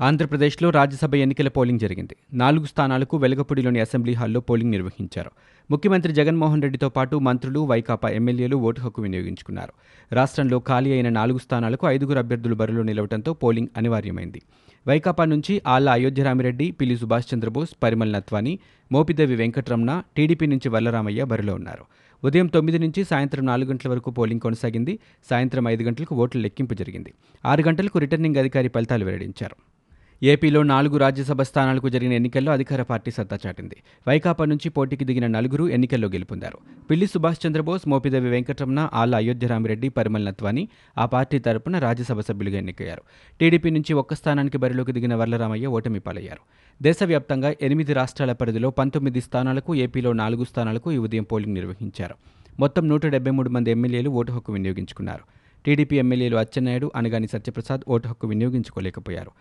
ఆంధ్రప్రదేశ్లో రాజ్యసభ ఎన్నికల పోలింగ్ జరిగింది. నాలుగు స్థానాలకు వెలగపూడిలోని అసెంబ్లీ హాల్లో పోలింగ్ నిర్వహించారు. ముఖ్యమంత్రి జగన్మోహన్ రెడ్డితో పాటు మంత్రులు వైకాపా ఎమ్మెల్యేలు ఓటు హక్కు వినియోగించుకున్నారు. రాష్ట్రంలో ఖాళీ అయిన నాలుగు స్థానాలకు ఐదుగురు అభ్యర్థులు బరిలో నిలవడంతో పోలింగ్ అనివార్యమైంది. వైకాపా నుంచి ఆళ్ళ అయోధ్యరామిరెడ్డి పిల్లి సుభాష్ చంద్రబోస్ పరిమల్ నత్వాని మోపిదేవి వెంకటరమణ టీడీపీ నుంచి వల్లరామయ్య బరిలో ఉన్నారు. ఉదయం తొమ్మిది నుంచి సాయంత్రం నాలుగు గంటల వరకు పోలింగ్ కొనసాగింది. సాయంత్రం ఐదు గంటలకు ఓట్ల లెక్కింపు జరిగింది. ఆరు గంటలకు రిటర్నింగ్ అధికారి ఫలితాలు వెల్లడించారు. ఏపీలో నాలుగు రాజ్యసభ స్థానాలకు జరిగిన ఎన్నికల్లో అధికార పార్టీ సత్తా చాటింది. వైకాపా నుంచి పోటీకి దిగిన నలుగురు ఎన్నికల్లో గెలుపొందారు. పిల్లి సుభాష్ చంద్రబోస్ మోపిదేవి వెంకటరమణ ఆళ్ళ అయోధ్యరామిరెడ్డి పరిమల్ నత్వాని ఆ పార్టీ తరపున రాజ్యసభ సభ్యులుగా ఎన్నికయ్యారు. టీడీపీ నుంచి ఒక్క స్థానానికి బరిలోకి దిగిన వర్లరామయ్య ఓటమి పాలయ్యారు. దేశవ్యాప్తంగా ఎనిమిది రాష్ట్రాల పరిధిలో పంతొమ్మిది స్థానాలకు ఏపీలో నాలుగు స్థానాలకు ఈ ఉదయం పోలింగ్ నిర్వహించారు. మొత్తం నూట డెబ్బై మూడు మంది ఎమ్మెల్యేలు ఓటు హక్కు వినియోగించుకున్నారు. టీడీపీ ఎమ్మెల్యేలు అచ్చెన్నాయుడు అనగాని సత్యప్రసాద్ ఓటు హక్కు వినియోగించుకోలేకపోయారు.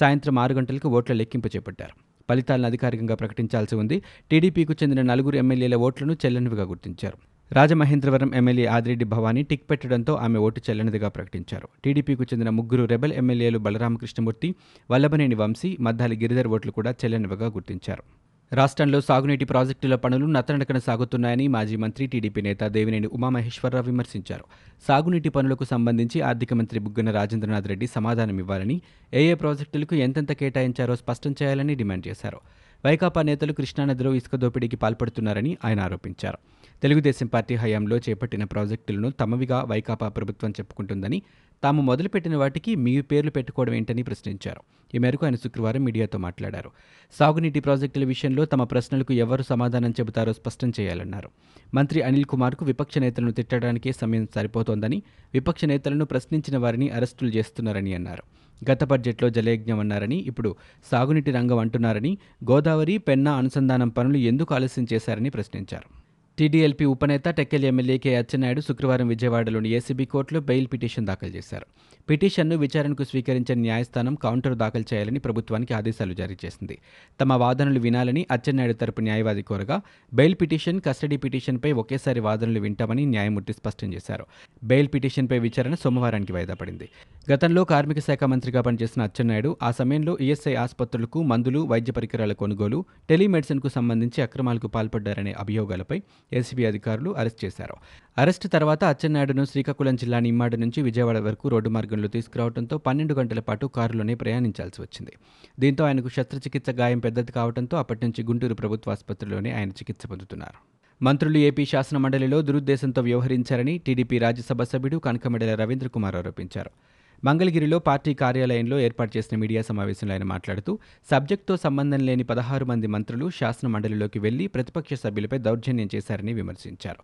సాయంత్రం ఆరు గంటలకు ఓట్ల లెక్కింపు చేపట్టారు. ఫలితాలను అధికారికంగా ప్రకటించాల్సి ఉంది. టీడీపీకు చెందిన నలుగురు ఎమ్మెల్యేల ఓట్లను చెల్లనివిగా గుర్తించారు. రాజమహేంద్రవరం ఎమ్మెల్యే ఆదిరెడ్డి భవానీ టిక్ పెట్టడంతో ఆమె ఓటు చెల్లనిదిగా ప్రకటించారు. టీడీపీకు చెందిన ముగ్గురు రెబల్ ఎమ్మెల్యేలు బలరామకృష్ణమూర్తి వల్లభనేని వంశీ మద్దాలి గిరిధర్ ఓట్లు కూడా చెల్లనివిగా గుర్తించారు. రాష్ట్రంలో సాగునీటి ప్రాజెక్టుల పనులు నత్తనడకన సాగుతున్నాయని మాజీ మంత్రి టీడీపీ నేత దేవినేని ఉమామహేశ్వరరావు విమర్శించారు. సాగునీటి పనులకు సంబంధించి ఆర్థిక మంత్రి బుగ్గన రాజేంద్రనాథ్ రెడ్డి సమాధానం ఇవ్వాలని ఏ ఏ ప్రాజెక్టులకు ఎంతెంత కేటాయించారో స్పష్టం చేయాలని డిమాండ్ చేశారు. వైకాపా నేతలు కృష్ణానదిలో ఇసుక దోపిడీకి పాల్పడుతున్నారని ఆయన ఆరోపించారు. తెలుగుదేశం పార్టీ హయాంలో చేపట్టిన ప్రాజెక్టులను తమవిగా వైకాపా ప్రభుత్వం చెప్పుకుంటుందని తాము మొదలుపెట్టిన వాటికి మీ పేర్లు పెట్టుకోవడం ఏంటని ప్రశ్నించారు. ఈ మేరకు ఆయన శుక్రవారం మీడియాతో మాట్లాడారు. సాగునీటి ప్రాజెక్టుల విషయంలో తమ ప్రశ్నలకు ఎవరు సమాధానం చెబుతారో స్పష్టం చేయాలన్నారు. మంత్రి అనిల్ కుమార్కు విపక్ష నేతలను తిట్టడానికే సమయం సరిపోతోందని విపక్ష నేతలను ప్రశ్నించిన వారిని అరెస్టులు చేస్తున్నారని అన్నారు. గత బడ్జెట్లో జలయజ్ఞం అన్నారని ఇప్పుడు సాగునీటి రంగం అంటున్నారని గోదావరి పెన్నా అనుసంధానం పనులు ఎందుకు ఆలస్యం చేశారని ప్రశ్నించారు. టీడీఎల్పీ ఉపనేత టెక్కెల్ ఎమ్మెల్యే కె అచ్చెన్నాయుడు శుక్రవారం విజయవాడలోని ఏసీబీ కోర్టులో బెయిల్ పిటిషన్ దాఖలు చేశారు. పిటిషన్ను విచారణకు స్వీకరించిన న్యాయస్థానం కౌంటర్ దాఖలు చేయాలని ప్రభుత్వానికి ఆదేశాలు జారీ చేసింది. తమ వాదనలు వినాలని అచ్చెన్నాయుడు తరపు న్యాయవాది కోరగా బెయిల్ పిటిషన్ కస్టడీ పిటిషన్పై ఒకేసారి వాదనలు వింటామని న్యాయమూర్తి స్పష్టం చేశారు. బెయిల్ పిటిషన్పై విచారణ సోమవారానికి వాయిదా పడింది. గతంలో కార్మిక శాఖ మంత్రిగా పనిచేసిన అచ్చెన్నాయుడు ఆ సమయంలో ఈఎస్ఐ ఆసుపత్రులకు మందులు వైద్య పరికరాల కొనుగోలు టెలిమెడిసిన్కు సంబంధించి అక్రమాలకు పాల్పడ్డారనే అభియోగాలపై ఏసీబీ అధికారులు అరెస్ట్ చేశారు. అరెస్టు తర్వాత అచ్చెన్నాయుడును శ్రీకాకుళం జిల్లా నిమ్మాడు నుంచి విజయవాడ వరకు రోడ్డు మార్గంలో తీసుకురావడంతో పన్నెండు గంటల పాటు కారులోనే ప్రయాణించాల్సి వచ్చింది. దీంతో ఆయనకు శస్త్రచికిత్స గాయం పెద్దది కావడంతో అప్పటి నుంచి గుంటూరు ప్రభుత్వ ఆసుపత్రిలోనే ఆయన చికిత్స పొందుతున్నారు. మంత్రులు ఏపీ శాసన మండలిలో దురుద్దేశంతో వ్యవహరించారని టీడీపీ రాజ్యసభ సభ్యుడు కనకమెడల రవీంద్ర కుమార్ ఆరోపించారు. మంగళగిరిలో పార్టీ కార్యాలయంలో ఏర్పాటు చేసిన మీడియా సమావేశంలో ఆయన మాట్లాడుతూ సబ్జెక్టుతో సంబంధం లేని పదహారు మంది మంత్రులు శాసన మండలిలోకి వెళ్ళి ప్రతిపక్ష సభ్యులపై దౌర్జన్యం చేశారని విమర్శించారు.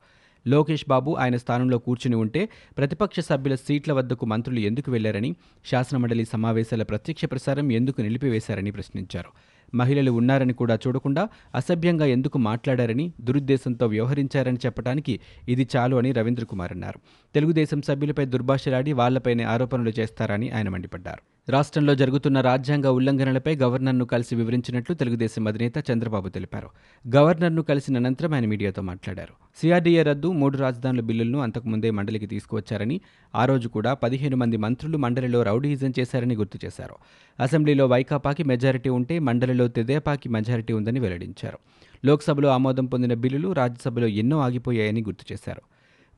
లోకేష్ బాబు ఆయన స్థానంలో కూర్చుని ఉంటే ప్రతిపక్ష సభ్యుల సీట్ల వద్దకు మంత్రులు ఎందుకు వెళ్ళారని శాసనమండలి సమావేశాల ప్రత్యక్ష ప్రసారం ఎందుకు నిలిపివేశారని ప్రశ్నించారు. మహిళలు ఉన్నారని కూడా చూడకుండా అసభ్యంగా ఎందుకు మాట్లాడారని దురుద్దేశంతో వ్యవహరించారని చెప్పడానికి ఇది చాలు అని రవీంద్ర కుమార్ అన్నారు. తెలుగుదేశం సభ్యులపై దుర్భాషలాడి వాళ్ళపైనే ఆరోపణలు చేస్తారని ఆయన మండిపడ్డారు. రాష్ట్రంలో జరుగుతున్న రాజ్యాంగ ఉల్లంఘనలపై గవర్నర్ను కలిసి వివరించినట్లు తెలుగుదేశం అధినేత చంద్రబాబు తెలిపారు. గవర్నర్ను కలిసిన అనంతరం ఆయన మీడియాతో మాట్లాడారు. సిఆర్డీఏ రద్దు మూడు రాజధానుల బిల్లులను అంతకుముందే మండలికి తీసుకువచ్చారని ఆ రోజు కూడా పదిహేను మంది మంత్రులు మండలిలో రౌడీయిజం చేశారని గుర్తు చేశారు. అసెంబ్లీలో వైకాపాకి మెజారిటీ ఉంటే మండలిలో తెదేపాకి మెజారిటీ ఉందని వెల్లడించారు. లోక్సభలో ఆమోదం పొందిన బిల్లులు రాజ్యసభలో ఎన్నో ఆగిపోయాయని గుర్తు చేశారు.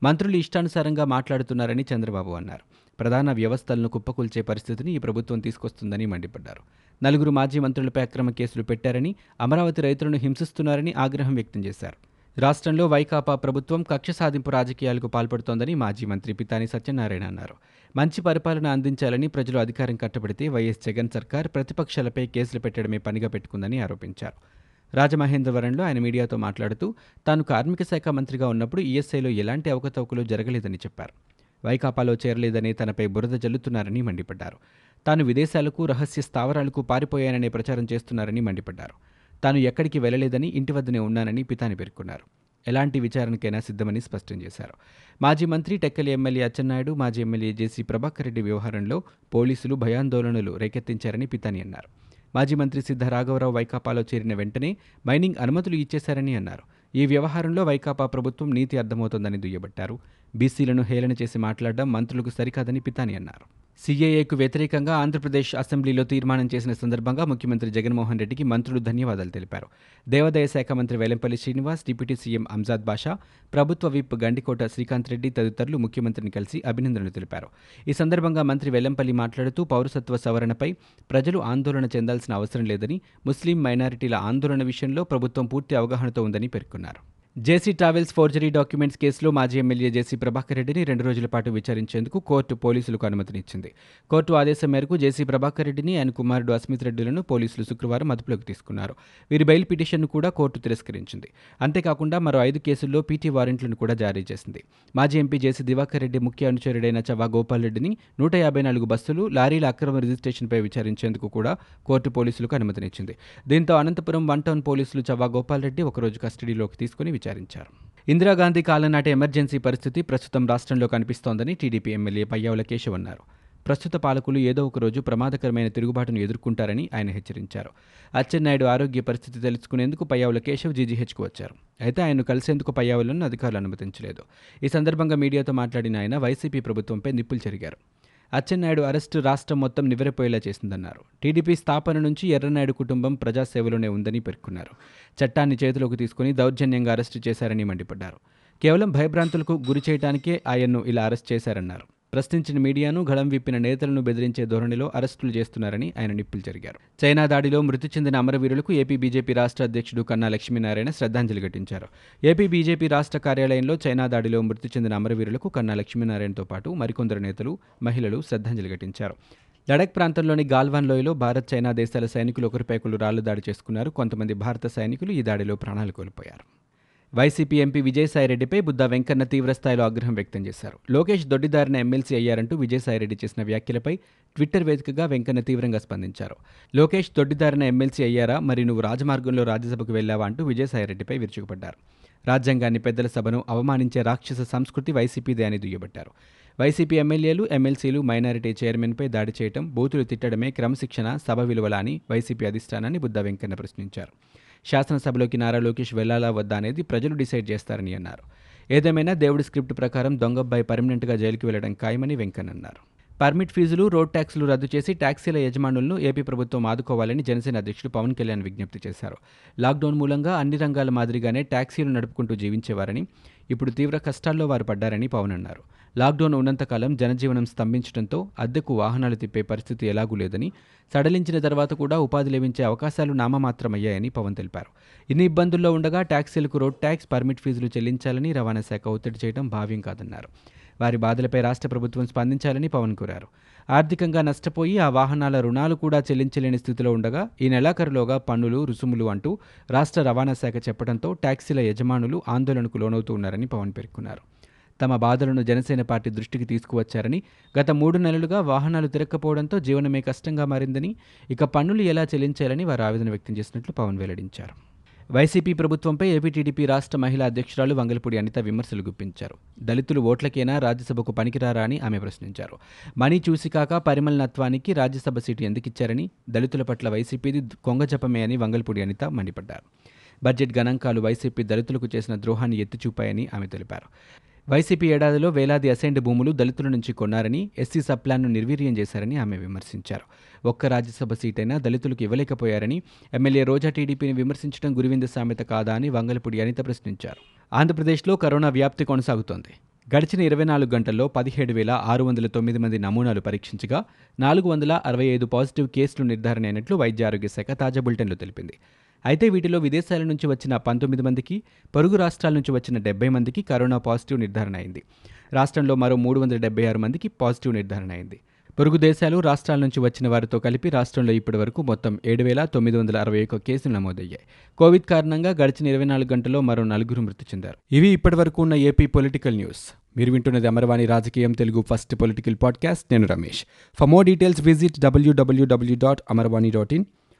మంత్రులు ఇష్టానుసారంగా మాట్లాడుతున్నారని చంద్రబాబు అన్నారు. ప్రధాన వ్యవస్థలను కుప్పకూల్చే పరిస్థితిని ఈ ప్రభుత్వం తీసుకొస్తుందని మండిపడ్డారు. నలుగురు మాజీ మంత్రులపై అక్రమ కేసులు పెట్టారని అమరావతి రైతులను హింసిస్తున్నారని ఆగ్రహం వ్యక్తం చేశారు. రాష్ట్రంలో వైకాపా ప్రభుత్వం కక్ష సాధింపు రాజకీయాలకు పాల్పడుతోందని మాజీ మంత్రి పితాని సత్యనారాయణ అన్నారు. మంచి పరిపాలన అందించాలని ప్రజలు అధికారం కట్టబడితే వైఎస్ జగన్ సర్కార్ ప్రతిపక్షాలపై కేసులు పెట్టడమే పనిగా పెట్టుకుందని ఆరోపించారు. రాజమహేంద్రవరంలో ఆయన మీడియాతో మాట్లాడుతూ తాను కార్మిక శాఖ మంత్రిగా ఉన్నప్పుడు ఈఎస్ఐలో ఎలాంటి అవకతవకలు జరగలేదని చెప్పారు. వైకాపాలో చేరలేదని తనపై బురద జల్లుతున్నారని మండిపడ్డారు. తాను విదేశాలకు రహస్య స్థావరాలకు పారిపోయాననే ప్రచారం చేస్తున్నారని మండిపడ్డారు. తాను ఎక్కడికి వెళ్ళలేదని ఇంటి వద్దనే ఉన్నానని పితాని పేర్కొన్నారు. ఎలాంటి విచారణకైనా సిద్ధమని స్పష్టం చేశారు. మాజీ మంత్రి టెక్కలి ఎమ్మెల్యే అచ్చెన్నాయుడు మాజీ ఎమ్మెల్యే జేసీ ప్రభాకర్ రెడ్డి వ్యవహారంలో పోలీసులు భయాందోళనలు రేకెత్తించారని పితాని అన్నారు. మాజీ మంత్రి సిద్ధ రాఘవరావు వైకాపాలో చేరిన వెంటనే మైనింగ్ అనుమతులు ఇచ్చేశారని అన్నారు. ఈ వ్యవహారంలో వైకాపా ప్రభుత్వం నీతి అర్థమవుతోందని దుయ్యబట్టారు. బీసీలను హేళన చేసి మాట్లాడడం మంత్రులకు సరికాదని పితాని అన్నారు. సీఏఏకు వ్యతిరేకంగా ఆంధ్రప్రదేశ్ అసెంబ్లీలో తీర్మానం చేసిన సందర్భంగా ముఖ్యమంత్రి జగన్మోహన్ రెడ్డికి మంత్రులు ధన్యవాదాలు తెలిపారు. దేవాదాయ శాఖ మంత్రి వెల్లంపల్లి శ్రీనివాస్ డిప్యూటీ సీఎం అంజాద్ బాషా ప్రభుత్వ విప్ గండికోట శ్రీకాంత్ రెడ్డి తదితరులు ముఖ్యమంత్రిని కలిసి అభినందనలు తెలిపారు. ఈ సందర్భంగా మంత్రి వెల్లంపల్లి మాట్లాడుతూ పౌరసత్వ సవరణపై ప్రజలు ఆందోళన చెందాల్సిన అవసరం లేదని ముస్లిం మైనారిటీల ఆందోళన విషయంలో ప్రభుత్వం పూర్తి అవగాహనతో ఉందని పేర్కొన్నారు. జేసీ ట్రావెల్స్ ఫోర్జరీ డాక్యుమెంట్స్ కేసులో మాజీ ఎమ్మెల్యే జేసీ ప్రభాకర్ రెడ్డిని రెండు రోజుల పాటు విచారించేందుకు కోర్టు పోలీసులకు అనుమతినిచ్చింది కోర్టు ఆదేశం మేరకు జేసీ ప్రభాకర్ రెడ్డిని ఆయన కుమారుడు అస్మిత్ రెడ్డిలను పోలీసులు శుక్రవారం అదుపులోకి తీసుకున్నారు. వీరి బెయిల్ పిటిషన్ను కూడా కోర్టు తిరస్కరించింది. అంతేకాకుండా మరో ఐదు కేసుల్లో పీటీ వారెంట్లను కూడా జారీ చేసింది. మాజీ ఎంపీ జేసీ దివాకర్ రెడ్డి ముఖ్య అనుచరుడైన చవ్వా గోపాల్ రెడ్డిని నూట యాభై నాలుగు బస్సులు లారీల అక్రమ రిజిస్ట్రేషన్పై విచారించేందుకు కూడా కోర్టు పోలీసులకు అనుమతినిచ్చింది దీంతో అనంతపురం వన్ టౌన్ పోలీసులు చవ్వా గోపాల్ రెడ్డి ఒకరోజు కస్టడీలోకి తీసుకుని విచారించారు ఇందిరాగాంధీ కాలం నాటి ఎమర్జెన్సీ పరిస్థితి ప్రస్తుతం రాష్ట్రంలో కనిపిస్తోందని టీడీపీ ఎమ్మెల్యే పయ్యావుల కేశవ్ అన్నారు. ప్రస్తుత పాలకులు ఏదో ఒక రోజు ప్రమాదకరమైన తిరుగుబాటును ఎదుర్కొంటారని ఆయన హెచ్చరించారు. అచ్చెన్నాయుడు ఆరోగ్య పరిస్థితి తెలుసుకునేందుకు పయ్యావుల కేశవ్ జీజీహెచ్కు వచ్చారు. అయితే ఆయన్ను కలిసేందుకు పయ్యావులను అధికారులు అనుమతించలేదు. ఈ సందర్భంగా మీడియాతో మాట్లాడిన ఆయన వైసీపీ ప్రభుత్వంపై నిప్పులు చెరిగారు. అచ్చెన్నాయుడు అరెస్టు రాష్ట్రం మొత్తం నివ్వెరపోయేలా చేసిందన్నారు. టీడీపీ స్థాపన నుంచి ఎర్రనాయుడు కుటుంబం ప్రజాసేవలోనే ఉందని పేర్కొన్నారు. చట్టాన్ని చేతిలోకి తీసుకుని దౌర్జన్యంగా అరెస్టు చేశారని మండిపడ్డారు. కేవలం భయభ్రాంతులకు గురి చేయడానికే ఆయన్ను ఇలా అరెస్ట్ చేశారన్నారు. ప్రశ్నించిన మీడియాను గళం విప్పిన నేతలను బెదిరించే ధోరణిలో అరెస్టులు చేస్తున్నారని ఆయన నిప్పులు జరిగారు. చైనా దాడిలో మృతి చెందిన అమరవీరులకు ఏపీ బీజేపీ రాష్ట్ర అధ్యక్షుడు కన్నా లక్ష్మీనారాయణ శ్రద్ధాంజలి ఘటించారు. ఏపీ బీజేపీ రాష్ట్ర కార్యాలయంలో చైనా దాడిలో మృతి చెందిన అమరవీరులకు కన్నా లక్ష్మీనారాయణతో పాటు మరికొందరు నేతలు మహిళలు శ్రద్ధాంజలి ఘటించారు. లడక్ ప్రాంతంలోని గాల్వాన్ లోయలో భారత్ చైనా దేశాల సైనికులు ఒకరిపై ఒకరు రాళ్ళు దాడి చేసుకున్నారు. కొంతమంది భారత సైనికులు ఈ దాడిలో ప్రాణాలు కోల్పోయారు. వైసీపీ ఎంపీ విజయసాయిరెడ్డిపై బుద్ధ వెంకన్న తీవ్రస్థాయిలో ఆగ్రహం వ్యక్తం చేశారు. లోకేష్ దొడ్డిదారిన ఎమ్మెల్సీ అయ్యారంటూ విజయసాయిరెడ్డి చేసిన వ్యాఖ్యలపై ట్విట్టర్ వేదికగా వెంకన్న తీవ్రంగా స్పందించారు. లోకేష్ దొడ్డిదారిన ఎమ్మెల్సీ అయ్యారా? మరి నువ్వు రాజమార్గంలో రాజ్యసభకు వెళ్ళావా? అంటూ విజయసాయిరెడ్డిపై విరుచుకుపడ్డారు. రాజ్యాంగాన్ని పెద్దల సభను అవమానించే రాక్షస సంస్కృతి వైసీపీదే అని దుయ్యబట్టారు. వైసీపీ ఎమ్మెల్యేలు ఎమ్మెల్సీలు మైనారిటీ చైర్మన్పై దాడి చేయడం బూతులు తిట్టడమే క్రమశిక్షణ సభ విలువల అని వైసీపీ అధిష్టానాన్ని బుద్ధ వెంకన్న ప్రశ్నించారు. శాసనసభలోకి నారా లోకేష్ వెళ్ళాలా వద్దా అనేది ప్రజలు డిసైడ్ చేస్తారని అన్నారు. ఏదేమైనా దేవుడి స్క్రిప్ట్ ప్రకారం దొంగబ్బాయి పర్మనెంట్గా జైలుకి వెళ్ళడం ఖాయమని వెంకన్న అన్నారు. పర్మిట్ ఫీజులు రోడ్ ట్యాక్సులు రద్దు చేసి ట్యాక్సీల యజమానులను ఏపీ ప్రభుత్వం ఆదుకోవాలని జనసేన అధ్యక్షుడు పవన్ కళ్యాణ్ విజ్ఞప్తి చేశారు. లాక్డౌన్ మూలంగా అన్ని రంగాల మాదిరిగానే ట్యాక్సీలు నడుపుకుంటూ జీవించేవారని ఇప్పుడు తీవ్ర కష్టాల్లో వారు పడ్డారని పవన్ అన్నారు. లాక్డౌన్ ఉన్నంతకాలం జనజీవనం స్తంభించడంతో అద్దెకు వాహనాలు తిప్పే పరిస్థితి ఎలాగూ లేదని సడలించిన తర్వాత కూడా ఉపాధి లభించే అవకాశాలు నామమాత్రమయ్యాయని పవన్ తెలిపారు. ఇన్ని ఇబ్బందుల్లో ఉండగా ట్యాక్సీలకు రోడ్ ట్యాక్స్ పర్మిట్ ఫీజులు చెల్లించాలని రవాణా శాఖ ఒత్తిడి చేయడం భావ్యం కాదన్నారు. వారి బాధలపై రాష్ట్ర ప్రభుత్వం స్పందించాలని పవన్ కోరారు. ఆర్థికంగా నష్టపోయి ఆ వాహనాల రుణాలు కూడా చెల్లించలేని స్థితిలో ఉండగా ఈ నెలాఖరులోగా పన్నులు రుసుములు అంటూ రాష్ట్ర రవాణా శాఖ చెప్పడంతో ట్యాక్సీల యజమానులు ఆందోళనకు లోనవుతూ ఉన్నారని పవన్ పేర్కొన్నారు. తమ బాధలను జనసేన పార్టీ దృష్టికి తీసుకువచ్చారని గత మూడు నెలలుగా వాహనాలు తిరక్కపోవడంతో జీవనమే కష్టంగా మారిందని ఇక పన్నులు ఎలా చెల్లించాలని వారు ఆవేదన వ్యక్తం చేసినట్లు పవన్ వెల్లడించారు. వైసీపీ ప్రభుత్వంపై ఏపీ టీడీపీ రాష్ట్ర మహిళా అధ్యక్షురాలు వంగలపూడి అనిత విమర్శలు గుప్పించారు. దళితులు ఓట్లకేనా రాజ్యసభకు పనికిరారా అని ఆమె ప్రశ్నించారు. మనీ చూసి కాక పరిమళనత్వానికి రాజ్యసభ సీటు ఎందుకిచ్చారని దళితుల పట్ల వైసీపీది కొంగజపమే అని వంగలపూడి అనిత మండిపడ్డారు. బడ్జెట్ గణాంకాలు వైసీపీ దళితులకు చేసిన ద్రోహాన్ని ఎత్తిచూపాయని ఆమె తెలిపారు. వైసీపీ ఏడాదిలో వేలాది అసైన్డ్ భూములు దళితుల నుంచి కొన్నారని ఎస్సీ సబ్ ప్లాన్ను నిర్వీర్యం చేశారని ఆమె విమర్శించారు. ఒక్క రాజ్యసభ సీటైనా దళితులకు ఇవ్వలేకపోయారని ఎమ్మెల్యే రోజా టీడీపీని విమర్శించడం గురివింద సామెత కాదా అని వంగలపూడి అనిత ప్రశ్నించారు. ఆంధ్రప్రదేశ్లో కరోనా వ్యాప్తి కొనసాగుతోంది. గడిచిన ఇరవై నాలుగు గంటల్లో పదిహేడు వేల ఆరు వందల తొమ్మిది మంది నమూనాలు పరీక్షించగా నాలుగు వందల అరవై ఐదు పాజిటివ్ కేసులు నిర్ధారణ అయినట్లు వైద్య ఆరోగ్య శాఖ తాజా బులెటిన్లో తెలిపింది. అయితే వీటిలో విదేశాల నుంచి వచ్చిన పంతొమ్మిది మందికి పొరుగు రాష్ట్రాల నుంచి వచ్చిన డెబ్బై మందికి కరోనా పాజిటివ్ నిర్ధారణ అయింది. రాష్ట్రంలో మరో మూడు వందల డెబ్బై ఆరు మందికి పాజిటివ్ నిర్ధారణ అయింది. పొరుగు దేశాలు రాష్ట్రాల నుంచి వచ్చిన వారితో కలిపి రాష్ట్రంలో ఇప్పటి వరకు మొత్తం ఏడు వేల తొమ్మిది వందల అరవై ఒక్క కేసులు నమోదయ్యాయి. కోవిడ్ కారణంగా గడిచిన ఇరవై నాలుగు గంటల్లో మరో నలుగురు మృతి చెందారు. ఇవి ఇప్పటి వరకు ఉన్న ఏపీ పొలిటికల్ న్యూస్. మీరు వింటున్నది అమరవాణి రాజకీయం తెలుగు ఫస్ట్ పొలిటికల్ పాడ్కాస్ట్. నేను Ramesh. For more details visit WWW dot Amarvani dot in.